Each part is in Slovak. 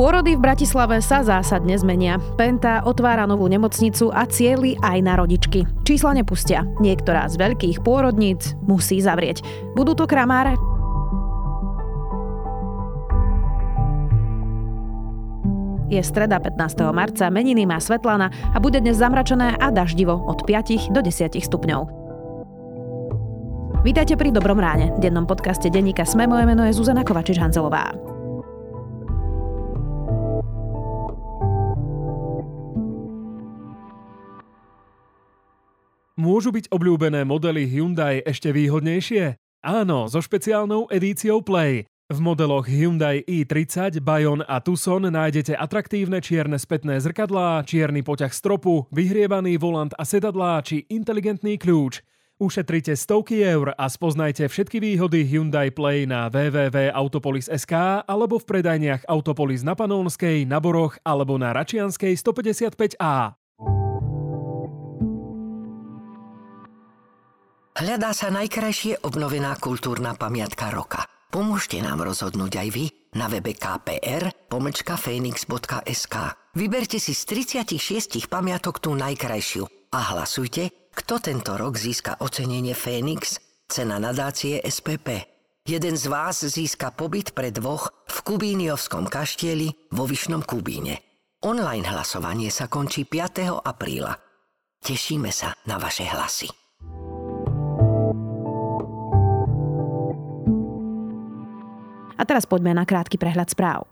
Pôrody v Bratislave sa zásadne zmenia. Penta otvára novú nemocnicu a cieli aj na rodičky. Čísla nepustia. Niektorá z veľkých pôrodníc musí zavrieť. Budú to kramáre? Je streda 15. marca, meniny má Svetlana a bude dnes zamračené a daždivo od 5 do 10 stupňov. Vítajte pri Dobrom ráne, dennom podcaste denníka Sme. Moje meno je Zuzana Kovačič-Hanzelová. Môžu byť obľúbené modely Hyundai ešte výhodnejšie? Áno, so špeciálnou edíciou Play. V modeloch Hyundai i30, Bayon a Tucson nájdete atraktívne čierne spätné zrkadlá, čierny poťah stropu, vyhrievaný volant a sedadlá či inteligentný kľúč. Ušetrite stovky eur a spoznajte všetky výhody Hyundai Play na www.autopolis.sk alebo v predajniach Autopolis na Panónskej, na Boroch alebo na Račianskej 155A. Hľadá sa najkrajšie obnovená kultúrna pamiatka roka. Pomôžte nám rozhodnúť aj vy na webe kpr. Vyberte si z 36 pamiatok tú najkrajšiu a hlasujte, kto tento rok získa ocenenie Phoenix, cena nadácie SPP. Jeden z vás získa pobyt pre dvoch v Kubíniovskom kaštieli vo Vyšnom Kubíne. Online hlasovanie sa končí 5. apríla. Tešíme sa na vaše hlasy. A teraz poďme na krátky prehľad správ.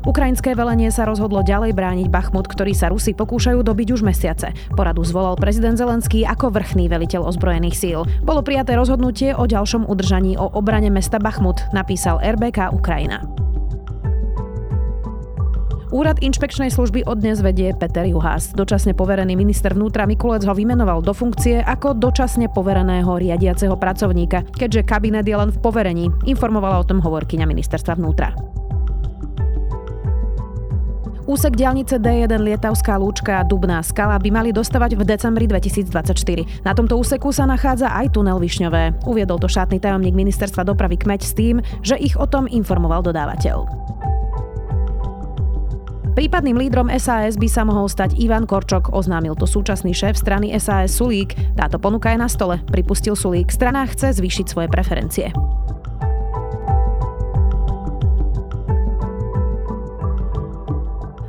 Ukrajinské velenie sa rozhodlo ďalej brániť Bachmut, ktorý sa Rusi pokúšajú dobiť už mesiace. Poradu zvolal prezident Zelenský ako vrchný veliteľ ozbrojených síl. Bolo prijaté rozhodnutie o ďalšom udržaní o obrane mesta Bachmut, napísal RBK Ukrajina. Úrad inšpekčnej služby odnes vedie Peter Juhás. Dočasne poverený minister vnútra Mikulec ho vymenoval do funkcie ako dočasne povereného riadiaceho pracovníka, keďže kabinet je len v poverení, informovala o tom hovorkyňa ministerstva vnútra. Úsek diálnice D1 Lietavská lúčka Dubná skala by mali dostavať v decembri 2024. Na tomto úseku sa nachádza aj tunel Višňové. Uviedol to štátny tajomník ministerstva dopravy Kmeď s tým, že ich o tom informoval dodávateľ. Prípadným lídrom SAS by sa mohol stať Ivan Korčok, oznámil to súčasný šéf strany SAS Sulík. Táto ponuka je na stole, pripustil Sulík. Strana chce zvýšiť svoje preferencie.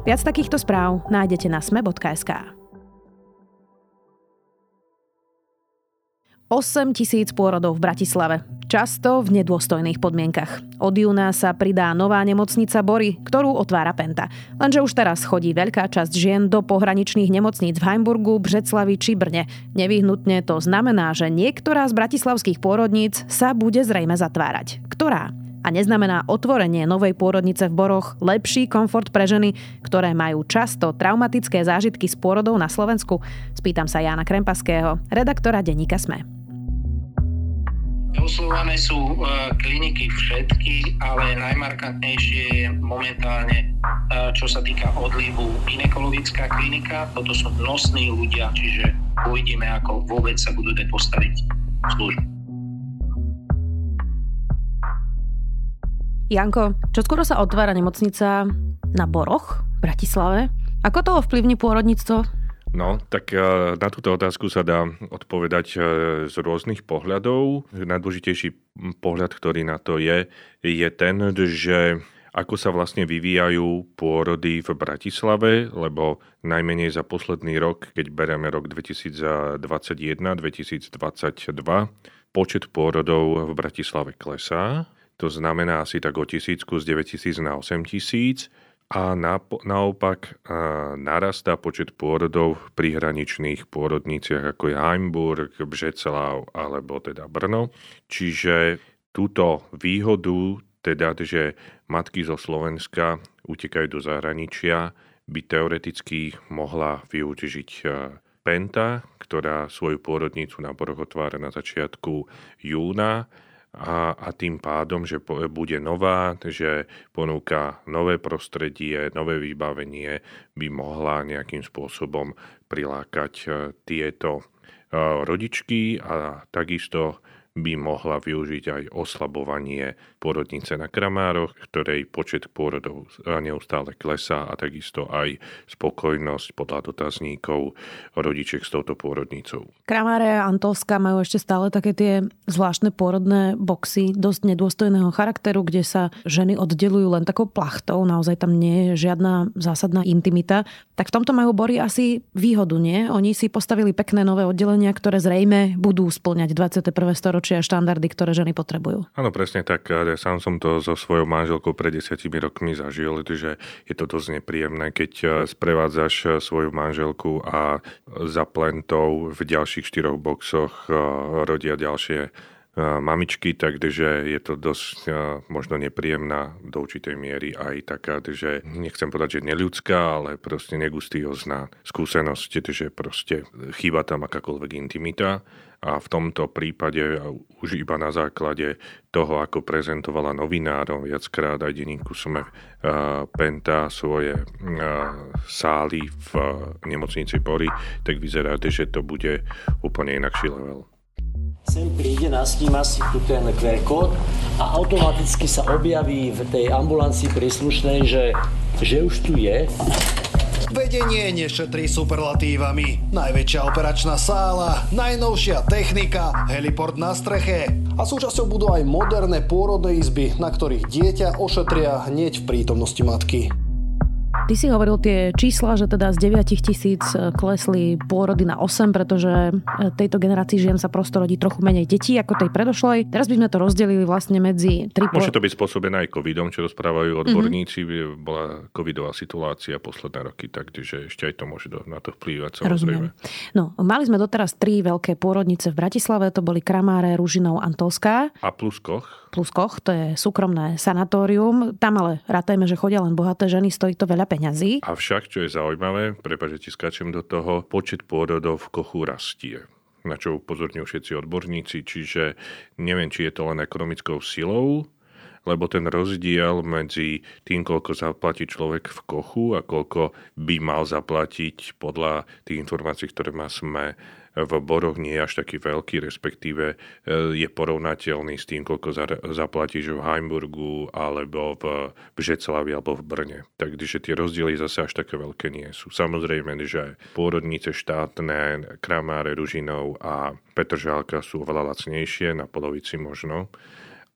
Viac takýchto správ nájdete na sme.sk. 8 tisíc pôrodov v Bratislave. Často v nedôstojných podmienkach. Od júna sa pridá nová nemocnica Bory, ktorú otvára Penta. Lenže už teraz chodí veľká časť žien do pohraničných nemocníc v Heimburgu, Břeclavi či Brne. Nevyhnutne to znamená, že niektorá z bratislavských pôrodníc sa bude zrejme zatvárať. Ktorá? a neznamená otvorenie novej pôrodnice v Boroch lepší komfort pre ženy, ktoré majú často traumatické zážitky s pôrodou na Slovensku? Spýtam sa Jána Krempaského, redaktora denníka SME. Oslovované sú e, kliniky všetky, ale najmarkantnejšie je momentálne, e, čo sa týka odlivu, ginekologická klinika. Toto sú nosní ľudia, čiže uvidíme, ako vôbec sa budú postaviť služby. Janko, čo skoro sa otvára nemocnica na Boroch v Bratislave. Ako to ovplyvní pôrodníctvo? No, tak e, na túto otázku sa dá odpovedať e, z rôznych pohľadov. Najdôležitejší pohľad, ktorý na to je, je ten, že ako sa vlastne vyvíjajú pôrody v Bratislave, lebo najmenej za posledný rok, keď bereme rok 2021-2022, počet pôrodov v Bratislave klesá. To znamená asi tak o tisícku z 9000 na 8000 a naopak narastá počet pôrodov v prihraničných pôrodniciach ako je Heimburg, Břeclav alebo teda Brno. Čiže túto výhodu, teda, že matky zo Slovenska utekajú do zahraničia, by teoreticky mohla využiť Penta, ktorá svoju pôrodnicu na Boroch otvára na začiatku júna a, a tým pádom, že po, bude nová, že ponúka nové prostredie, nové vybavenie, by mohla nejakým spôsobom prilákať e, tieto e, rodičky a takisto by mohla využiť aj oslabovanie pôrodnice na Kramároch, ktorej počet pôrodov neustále klesá a takisto aj spokojnosť podľa dotazníkov rodičiek s touto pôrodnicou. Kramáre a Antolska majú ešte stále také tie zvláštne pôrodné boxy dosť nedôstojného charakteru, kde sa ženy oddelujú len takou plachtou, naozaj tam nie je žiadna zásadná intimita. Tak v tomto majú Bory asi výhodu, nie? Oni si postavili pekné nové oddelenia, ktoré zrejme budú splňať 21. storočia štandardy, ktoré ženy potrebujú. Áno, presne tak. Ja sám som to so svojou manželkou pred desiatimi rokmi zažil, že je to dosť nepríjemné, keď eh, sprevádzaš eh, svoju manželku a za plentou v ďalších štyroch boxoch eh, rodia ďalšie mamičky, takže je to dosť možno nepríjemná do určitej miery aj taká, že nechcem povedať, že neľudská, ale proste negustíozná skúsenosť, že proste chýba tam akákoľvek intimita a v tomto prípade už iba na základe toho, ako prezentovala novinárom viackrát aj denníku Sme Penta svoje sály v nemocnici Bory, tak vyzerá, že to bude úplne inakší level. Sem príde, nasníma si tu ten QR kód a automaticky sa objaví v tej ambulancii príslušnej, že, že už tu je Vedenie nešetrí superlatívami. Najväčšia operačná sála, najnovšia technika, heliport na streche. A súčasťou budú aj moderné pôrodné izby, na ktorých dieťa ošetria hneď v prítomnosti matky. Ty si hovoril tie čísla, že teda z 9 tisíc e, klesli pôrody na 8, pretože e, tejto generácii žien sa prosto rodí trochu menej detí ako tej predošlej. Teraz by sme to rozdelili vlastne medzi tri... Môže to byť spôsobené aj covidom, čo rozprávajú odborníci. Mm-hmm. Bola covidová situácia posledné roky, takže ešte aj to môže na to vplývať. Samozrejme. Rozumiem. No, mali sme doteraz tri veľké pôrodnice v Bratislave, to boli Kramáre, Ružinov, Antolská. A Pluskoch. Pluskoch, to je súkromné sanatórium. Tam ale rátajme, že chodia len bohaté ženy, stojí to veľa peňazí. Avšak, čo je zaujímavé, prepáč, ti skáčem do toho, počet pôrodov v kochu rastie na čo upozorňujú všetci odborníci, čiže neviem, či je to len ekonomickou silou, lebo ten rozdiel medzi tým, koľko zaplatí človek v kochu a koľko by mal zaplatiť podľa tých informácií, ktoré má sme v Boroch nie je až taký veľký, respektíve e, je porovnateľný s tým, koľko zaplatíš v Heimburgu alebo v Bžeclavi alebo v Brne. Takže tie rozdiely zase až také veľké nie sú. Samozrejme, že pôrodnice štátne, Kramáre, Ružinov a Petržálka sú oveľa lacnejšie, na polovici možno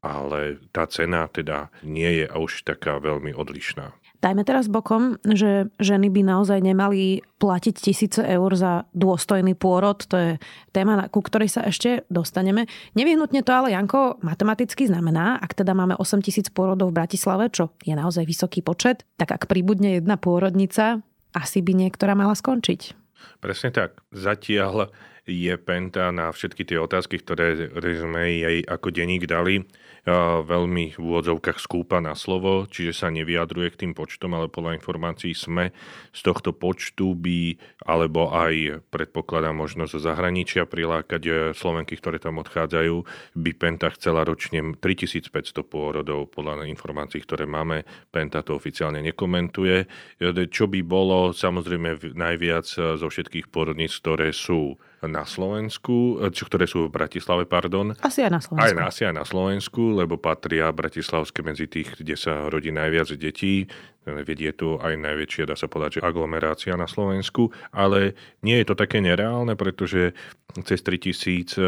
ale tá cena teda nie je už taká veľmi odlišná. Dajme teraz bokom, že ženy by naozaj nemali platiť tisíce eur za dôstojný pôrod. To je téma, ku ktorej sa ešte dostaneme. Nevyhnutne to ale, Janko, matematicky znamená, ak teda máme 8 tisíc pôrodov v Bratislave, čo je naozaj vysoký počet, tak ak pribudne jedna pôrodnica, asi by niektorá mala skončiť. Presne tak. Zatiaľ je Penta na všetky tie otázky, ktoré sme jej ako denník dali, veľmi v úvodzovkách skúpa na slovo, čiže sa nevyjadruje k tým počtom, ale podľa informácií sme z tohto počtu by, alebo aj predpokladá možnosť zo zahraničia prilákať e, Slovenky, ktoré tam odchádzajú, by Penta chcela ročne 3500 pôrodov podľa informácií, ktoré máme. Penta to oficiálne nekomentuje. E, čo by bolo samozrejme najviac e, zo všetkých pôrodníc, ktoré sú na Slovensku, ktoré sú v Bratislave, pardon. Asi aj na Slovensku. Aj asi aj na Slovensku, lebo patria Bratislavské medzi tých, kde sa rodí najviac detí. Vedie tu aj najväčšia, dá sa povedať, že aglomerácia na Slovensku, ale nie je to také nereálne, pretože cez 3000 e,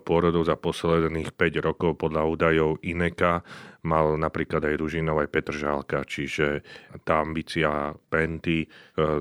pôrodov za posledných 5 rokov podľa údajov INEKA mal napríklad aj Ružinov, aj Petržálka, čiže tá ambícia Penty e,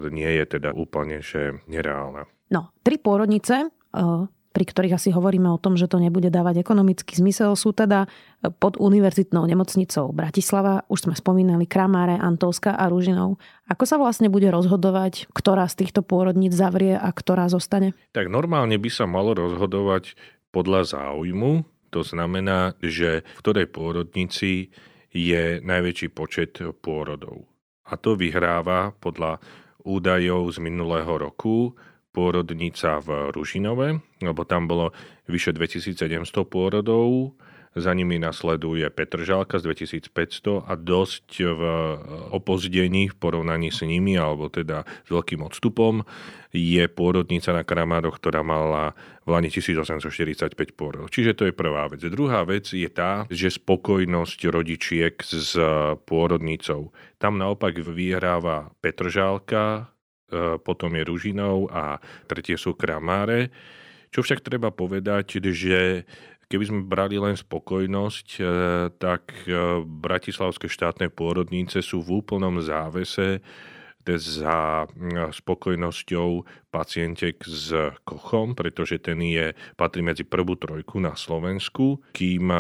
nie je teda úplne že nereálna. No, tri pôrodnice, eh, pri ktorých asi hovoríme o tom, že to nebude dávať ekonomický zmysel, sú teda eh, pod univerzitnou nemocnicou Bratislava. Už sme spomínali Kramáre, Antolska a Ružinov. Ako sa vlastne bude rozhodovať, ktorá z týchto pôrodníc zavrie a ktorá zostane? Tak normálne by sa malo rozhodovať podľa záujmu. To znamená, že v ktorej pôrodnici je najväčší počet pôrodov. A to vyhráva podľa údajov z minulého roku pôrodnica v Ružinove, lebo tam bolo vyše 2700 pôrodov za nimi nasleduje Petržalka z 2500 a dosť v opozdení v porovnaní s nimi, alebo teda s veľkým odstupom, je pôrodnica na Kramároch, ktorá mala v Lani 1845 pôrodov. Čiže to je prvá vec. Druhá vec je tá, že spokojnosť rodičiek s pôrodnicou. Tam naopak vyhráva Petržálka, e, potom je Ružinov a tretie sú Kramáre. Čo však treba povedať, že keby sme brali len spokojnosť, e, tak e, bratislavské štátne pôrodnice sú v úplnom závese za spokojnosťou pacientek s kochom, pretože ten je, patrí medzi prvú trojku na Slovensku, kým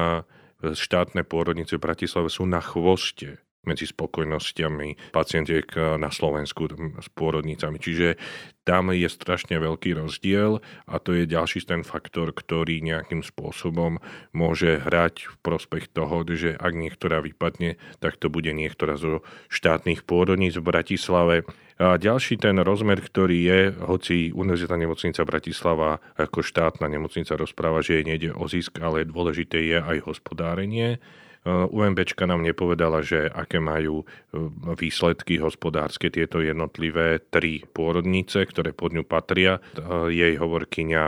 štátne pôrodnice v Bratislave sú na chvoste medzi spokojnosťami pacientiek na Slovensku s pôrodnicami. Čiže tam je strašne veľký rozdiel a to je ďalší ten faktor, ktorý nejakým spôsobom môže hrať v prospech toho, že ak niektorá vypadne, tak to bude niektorá zo štátnych pôrodníc v Bratislave. A ďalší ten rozmer, ktorý je, hoci Univerzita nemocnica Bratislava ako štátna nemocnica rozpráva, že jej nejde o zisk, ale dôležité je aj hospodárenie, UMBčka nám nepovedala, že aké majú e, výsledky hospodárske tieto jednotlivé tri pôrodnice, ktoré pod ňu patria. E, jej hovorkyňa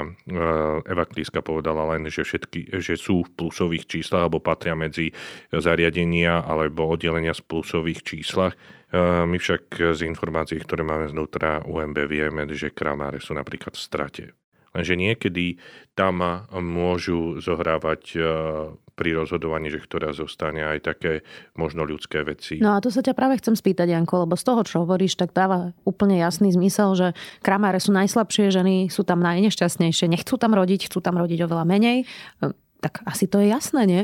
Eva Klíska povedala len, že, všetky, že sú v plusových číslach alebo patria medzi zariadenia alebo oddelenia z plusových číslach. My však z informácií, ktoré máme znútra UMB, vieme, že kramáre sú napríklad v strate. Lenže niekedy tam môžu zohrávať pri rozhodovaní, že ktorá zostane aj také možno ľudské veci. No a to sa ťa práve chcem spýtať, Janko, lebo z toho, čo hovoríš, tak dáva úplne jasný zmysel, že kramáre sú najslabšie ženy, sú tam najnešťastnejšie, nechcú tam rodiť, chcú tam rodiť oveľa menej. Hm, tak asi to je jasné, nie?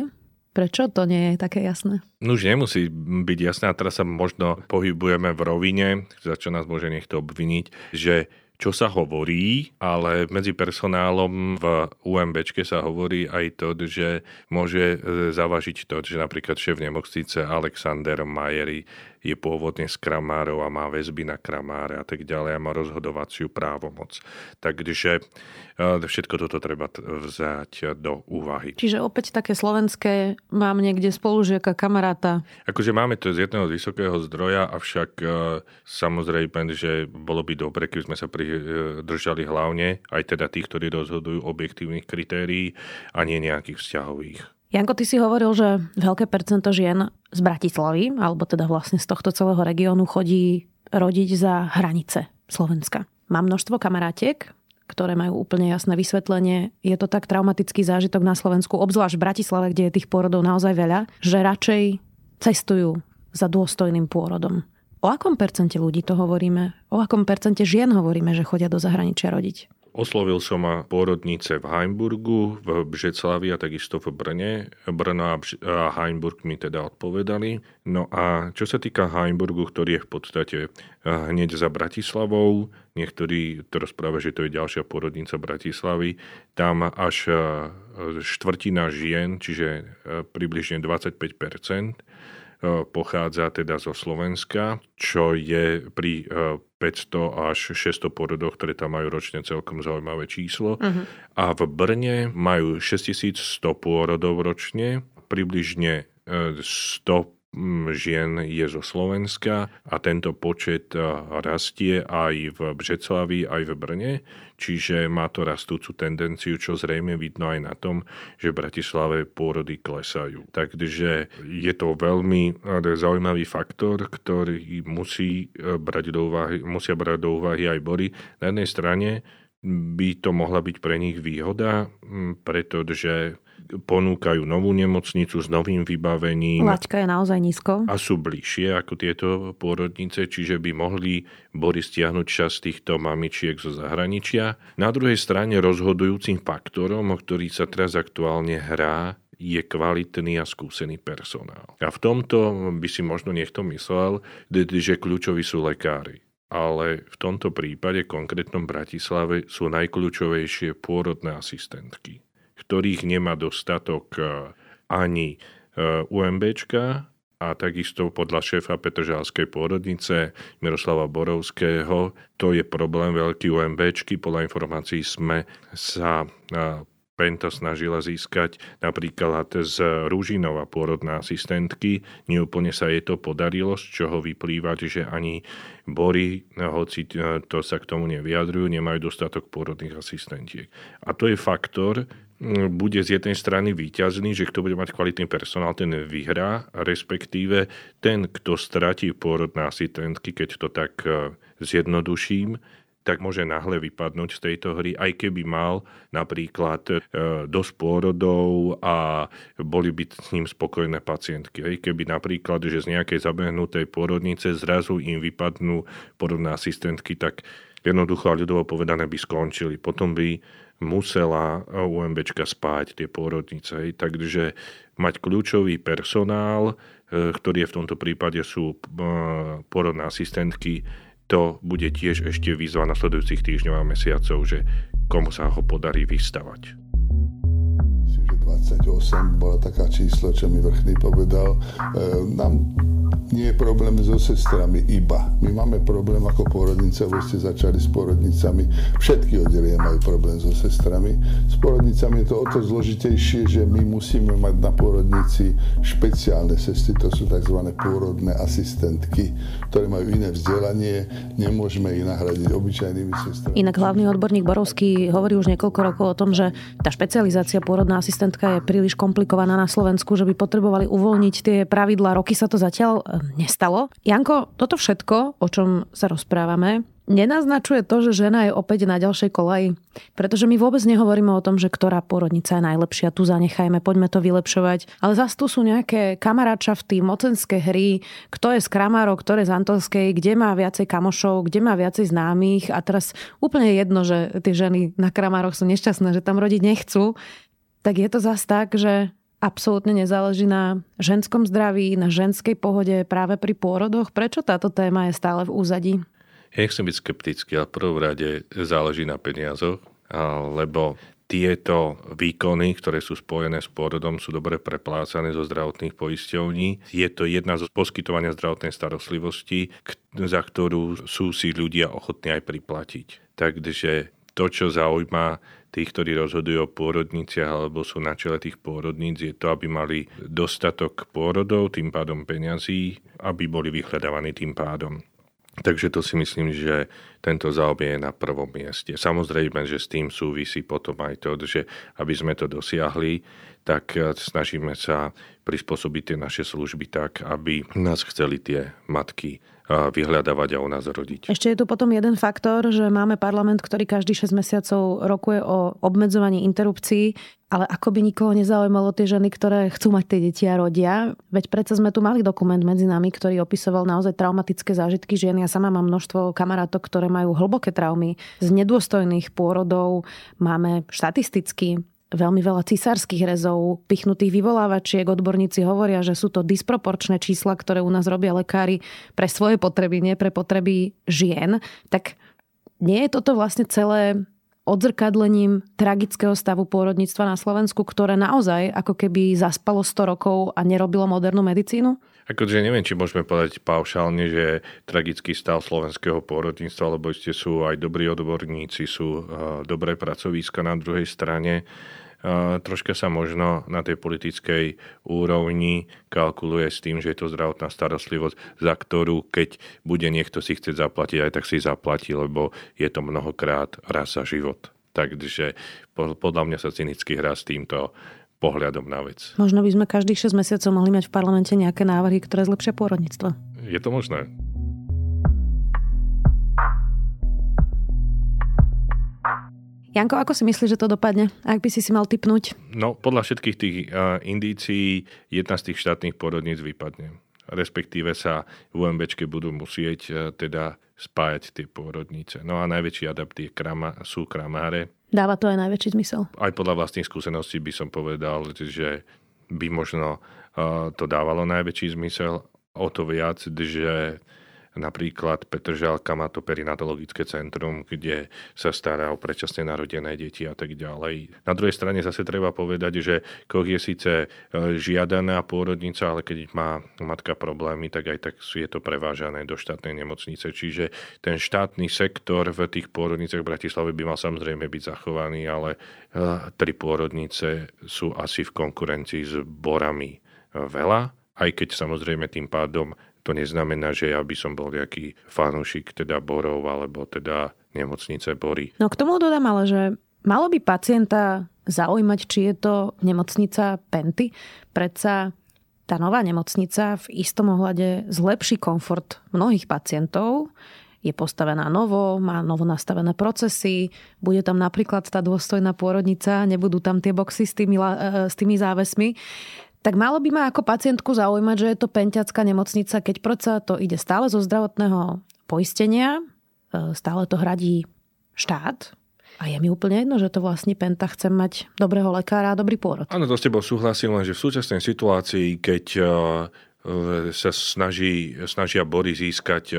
Prečo to nie je také jasné? No už nemusí byť jasné a teraz sa možno pohybujeme v rovine, za čo nás môže niekto obviniť, že čo sa hovorí, ale medzi personálom v UMBčke sa hovorí aj to, že môže e, zavažiť to, že napríklad šéf nemocnice Alexander Majeri je pôvodne z Kramárov a má väzby na Kramáre a tak ďalej a má rozhodovaciu právomoc. Takže e, všetko toto treba vzáť do úvahy. Čiže opäť také slovenské, mám niekde spolužiaka, kamaráta. Akože máme to z jedného vysokého zdroja, avšak e, samozrejme, že bolo by dobre, keby sme sa držali hlavne aj teda tých, ktorí rozhodujú objektívnych kritérií a nie nejakých vzťahových. Janko, ty si hovoril, že veľké percento žien z Bratislavy, alebo teda vlastne z tohto celého regiónu chodí rodiť za hranice Slovenska. Mám množstvo kamarátiek, ktoré majú úplne jasné vysvetlenie. Je to tak traumatický zážitok na Slovensku, obzvlášť v Bratislave, kde je tých pôrodov naozaj veľa, že radšej cestujú za dôstojným pôrodom. O akom percente ľudí to hovoríme? O akom percente žien hovoríme, že chodia do zahraničia rodiť? Oslovil som ma pôrodnice v Heimburgu, v Břeclavi a takisto v Brne. Brno a, a Heimburg mi teda odpovedali. No a čo sa týka Heimburgu, ktorý je v podstate eh, hneď za Bratislavou, niektorí to rozpráva, že to je ďalšia pôrodnica Bratislavy, tam až eh, štvrtina žien, čiže eh, približne 25 pochádza teda zo Slovenska, čo je pri 500 až 600 porodoch, ktoré tam majú ročne celkom zaujímavé číslo. Uh-huh. A v Brne majú 6100 pôrodov ročne, približne 100 žien je zo Slovenska a tento počet rastie aj v Břeclavi, aj v Brne, čiže má to rastúcu tendenciu, čo zrejme vidno aj na tom, že v Bratislave pôrody klesajú. Takže je to veľmi zaujímavý faktor, ktorý musí brať do úvahy, musia brať do úvahy aj Bory. Na jednej strane by to mohla byť pre nich výhoda, pretože ponúkajú novú nemocnicu s novým vybavením. Laťka je naozaj nízko. A sú bližšie ako tieto pôrodnice, čiže by mohli Bory stiahnuť čas týchto mamičiek zo zahraničia. Na druhej strane rozhodujúcim faktorom, o ktorý sa teraz aktuálne hrá, je kvalitný a skúsený personál. A v tomto by si možno niekto myslel, že kľúčoví sú lekári ale v tomto prípade, konkrétnom Bratislave, sú najkľúčovejšie pôrodné asistentky ktorých nemá dostatok e, ani e, UMBčka a takisto podľa šéfa Petržalskej pôrodnice Miroslava Borovského to je problém veľký UMBčky. Podľa informácií sme sa e, Penta snažila získať napríklad z Rúžinova pôrodná asistentky. Neúplne sa jej to podarilo, z čoho vyplýva, že ani Bory, hoci to sa k tomu nevyjadrujú, nemajú dostatok pôrodných asistentiek. A to je faktor, bude z jednej strany výťazný, že kto bude mať kvalitný personál, ten vyhrá, respektíve ten, kto stratí pôrodné asistentky, keď to tak e, zjednoduším, tak môže náhle vypadnúť z tejto hry, aj keby mal napríklad e, dosť pôrodov a boli by s ním spokojné pacientky. Aj keby napríklad, že z nejakej zabehnutej pôrodnice zrazu im vypadnú porodné asistentky, tak jednoducho a ľudovo povedané by skončili. Potom by musela UMBčka spáť tie pôrodnice. Takže mať kľúčový personál, e, ktorý je v tomto prípade sú e, porodné asistentky, to bude tiež ešte výzva nasledujúcich týždňov a mesiacov, že komu sa ho podarí vystavať. Myslím, že 28 bola taká číslo, čo mi vrchný povedal. E, nám nie je problém so sestrami iba. My máme problém ako porodnice, vy ste začali s porodnicami. Všetky oddelenia majú problém so sestrami. S porodnicami je to o to zložitejšie, že my musíme mať na porodnici špeciálne sestry, to sú tzv. pôrodné asistentky, ktoré majú iné vzdelanie, nemôžeme ich nahradiť obyčajnými sestrami. Inak hlavný odborník Borovský hovorí už niekoľko rokov o tom, že tá špecializácia pôrodná asistentka je príliš komplikovaná na Slovensku, že by potrebovali uvoľniť tie pravidlá. Roky sa to zatiaľ nestalo. Janko, toto všetko, o čom sa rozprávame, nenaznačuje to, že žena je opäť na ďalšej kolaji. Pretože my vôbec nehovoríme o tom, že ktorá porodnica je najlepšia, tu zanechajme, poďme to vylepšovať. Ale zase tu sú nejaké kamaráčafty, mocenské hry, kto je z Kramárov, kto je z Antolskej, kde má viacej kamošov, kde má viacej známych a teraz úplne jedno, že tie ženy na Kramároch sú nešťastné, že tam rodiť nechcú. Tak je to zase tak, že absolútne nezáleží na ženskom zdraví, na ženskej pohode práve pri pôrodoch? Prečo táto téma je stále v úzadí? Ja nechcem byť skeptický, ale v prvom rade záleží na peniazoch, lebo tieto výkony, ktoré sú spojené s pôrodom, sú dobre preplácané zo zdravotných poisťovní. Je to jedna zo poskytovania zdravotnej starostlivosti, za ktorú sú si ľudia ochotní aj priplatiť. Takže to, čo zaujíma tých, ktorí rozhodujú o pôrodniciach alebo sú na čele tých pôrodníc, je to, aby mali dostatok pôrodov, tým pádom peňazí, aby boli vyhľadávaní tým pádom. Takže to si myslím, že tento záujem je na prvom mieste. Samozrejme, že s tým súvisí potom aj to, že aby sme to dosiahli, tak snažíme sa prispôsobiť tie naše služby tak, aby nás chceli tie matky vyhľadávať a u nás rodiť. Ešte je tu potom jeden faktor, že máme parlament, ktorý každý 6 mesiacov rokuje o obmedzovaní interrupcií, ale ako by nikoho nezaujímalo tie ženy, ktoré chcú mať tie deti a rodia. Veď predsa sme tu mali dokument medzi nami, ktorý opisoval naozaj traumatické zážitky žien. Ja sama mám množstvo kamarátok, ktoré majú hlboké traumy z nedôstojných pôrodov. Máme štatisticky veľmi veľa cisárskych rezov, pichnutých vyvolávačiek. Odborníci hovoria, že sú to disproporčné čísla, ktoré u nás robia lekári pre svoje potreby, nie pre potreby žien. Tak nie je toto vlastne celé odzrkadlením tragického stavu pôrodníctva na Slovensku, ktoré naozaj ako keby zaspalo 100 rokov a nerobilo modernú medicínu? Akože neviem, či môžeme povedať paušálne, že tragický stav slovenského pôrodníctva, lebo ste sú aj dobrí odborníci, sú dobré pracoviska na druhej strane troška sa možno na tej politickej úrovni kalkuluje s tým, že je to zdravotná starostlivosť, za ktorú keď bude niekto si chcieť zaplatiť, aj tak si zaplatí, lebo je to mnohokrát raz za život. Takže podľa mňa sa cynicky hrá s týmto pohľadom na vec. Možno by sme každých 6 mesiacov mohli mať v parlamente nejaké návrhy, ktoré zlepšia pôrodníctvo. Je to možné. Janko, ako si myslíš, že to dopadne? Ak by si si mal typnúť? No, podľa všetkých tých uh, indícií jedna z tých štátnych porodníc vypadne. Respektíve sa UMBčke budú musieť uh, teda spájať tie pôrodnice. No a najväčší adapt je krama, sú kramáre. Dáva to aj najväčší zmysel? Aj podľa vlastných skúseností by som povedal, že by možno uh, to dávalo najväčší zmysel. O to viac, že napríklad Petržalka má to perinatologické centrum, kde sa stará o predčasne narodené deti a tak ďalej. Na druhej strane zase treba povedať, že koch je síce e, žiadaná pôrodnica, ale keď má matka problémy, tak aj tak je to prevážané do štátnej nemocnice. Čiže ten štátny sektor v tých pôrodniciach v Bratislave by mal samozrejme byť zachovaný, ale e, tri pôrodnice sú asi v konkurencii s borami veľa, aj keď samozrejme tým pádom to neznamená, že ja by som bol nejaký fanúšik teda borov alebo teda nemocnice bory. No k tomu dodám ale, že malo by pacienta zaujímať, či je to nemocnica Penty. Predsa tá nová nemocnica v istom ohľade zlepší komfort mnohých pacientov, je postavená novo, má novo nastavené procesy, bude tam napríklad tá dôstojná pôrodnica, nebudú tam tie boxy s tými, e, s tými závesmi tak malo by ma ako pacientku zaujímať, že je to penťacká nemocnica, keď proca to ide stále zo zdravotného poistenia, e, stále to hradí štát, a je mi úplne jedno, že to vlastne Penta chce mať dobrého lekára a dobrý pôrod. Áno, to s tebou súhlasím, len že v súčasnej situácii, keď E, sa snaží, snažia Bory získať e,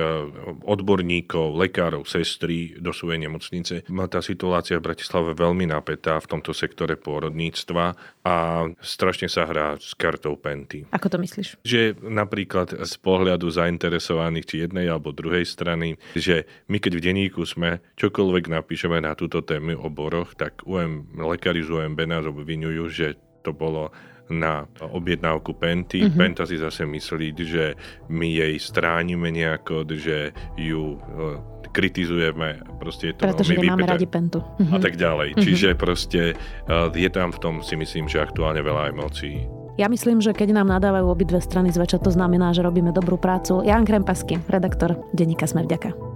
odborníkov, lekárov, sestry do svojej nemocnice. Má tá situácia v Bratislave veľmi napätá v tomto sektore pôrodníctva a strašne sa hrá s kartou Penty. Ako to myslíš? Že napríklad z pohľadu zainteresovaných či jednej alebo druhej strany, že my keď v denníku sme čokoľvek napíšeme na túto tému o boroch, tak UM, lekári z UMB nás obvinujú, že to bolo na objednávku Penty. Mm-hmm. Penta si zase myslí, že my jej stránime nejako, že ju e, kritizujeme. Proste je to Pretože nemáme radi Pentu. Mm-hmm. A tak ďalej. Mm-hmm. Čiže proste e, je tam v tom si myslím, že aktuálne veľa emócií. Ja myslím, že keď nám nadávajú obidve strany zväčša, to znamená, že robíme dobrú prácu. Jan Krempasky, redaktor denníka Smer Ďaka.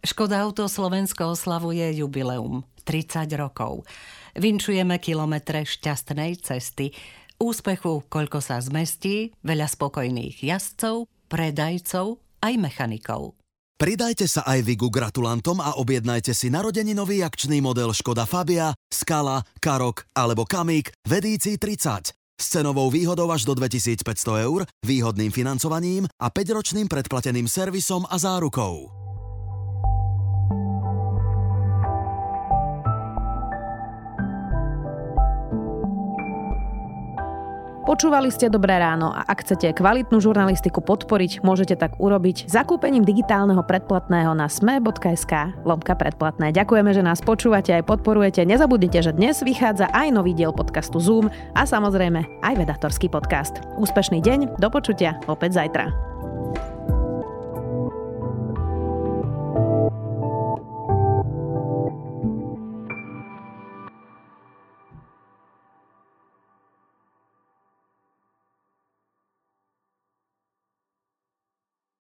Škoda Auto Slovensko oslavuje jubileum 30 rokov. Vinčujeme kilometre šťastnej cesty, úspechu, koľko sa zmestí, veľa spokojných jazdcov, predajcov aj mechanikov. Pridajte sa aj vy ku gratulantom a objednajte si narodeninový akčný model Škoda Fabia, Skala, Karok alebo Kamík v edícii 30 s cenovou výhodou až do 2500 eur, výhodným financovaním a 5-ročným predplateným servisom a zárukou. Počúvali ste Dobré ráno a ak chcete kvalitnú žurnalistiku podporiť, môžete tak urobiť zakúpením digitálneho predplatného na sme.sk lomka predplatné. Ďakujeme, že nás počúvate aj podporujete. Nezabudnite, že dnes vychádza aj nový diel podcastu Zoom a samozrejme aj vedatorský podcast. Úspešný deň, do počutia opäť zajtra.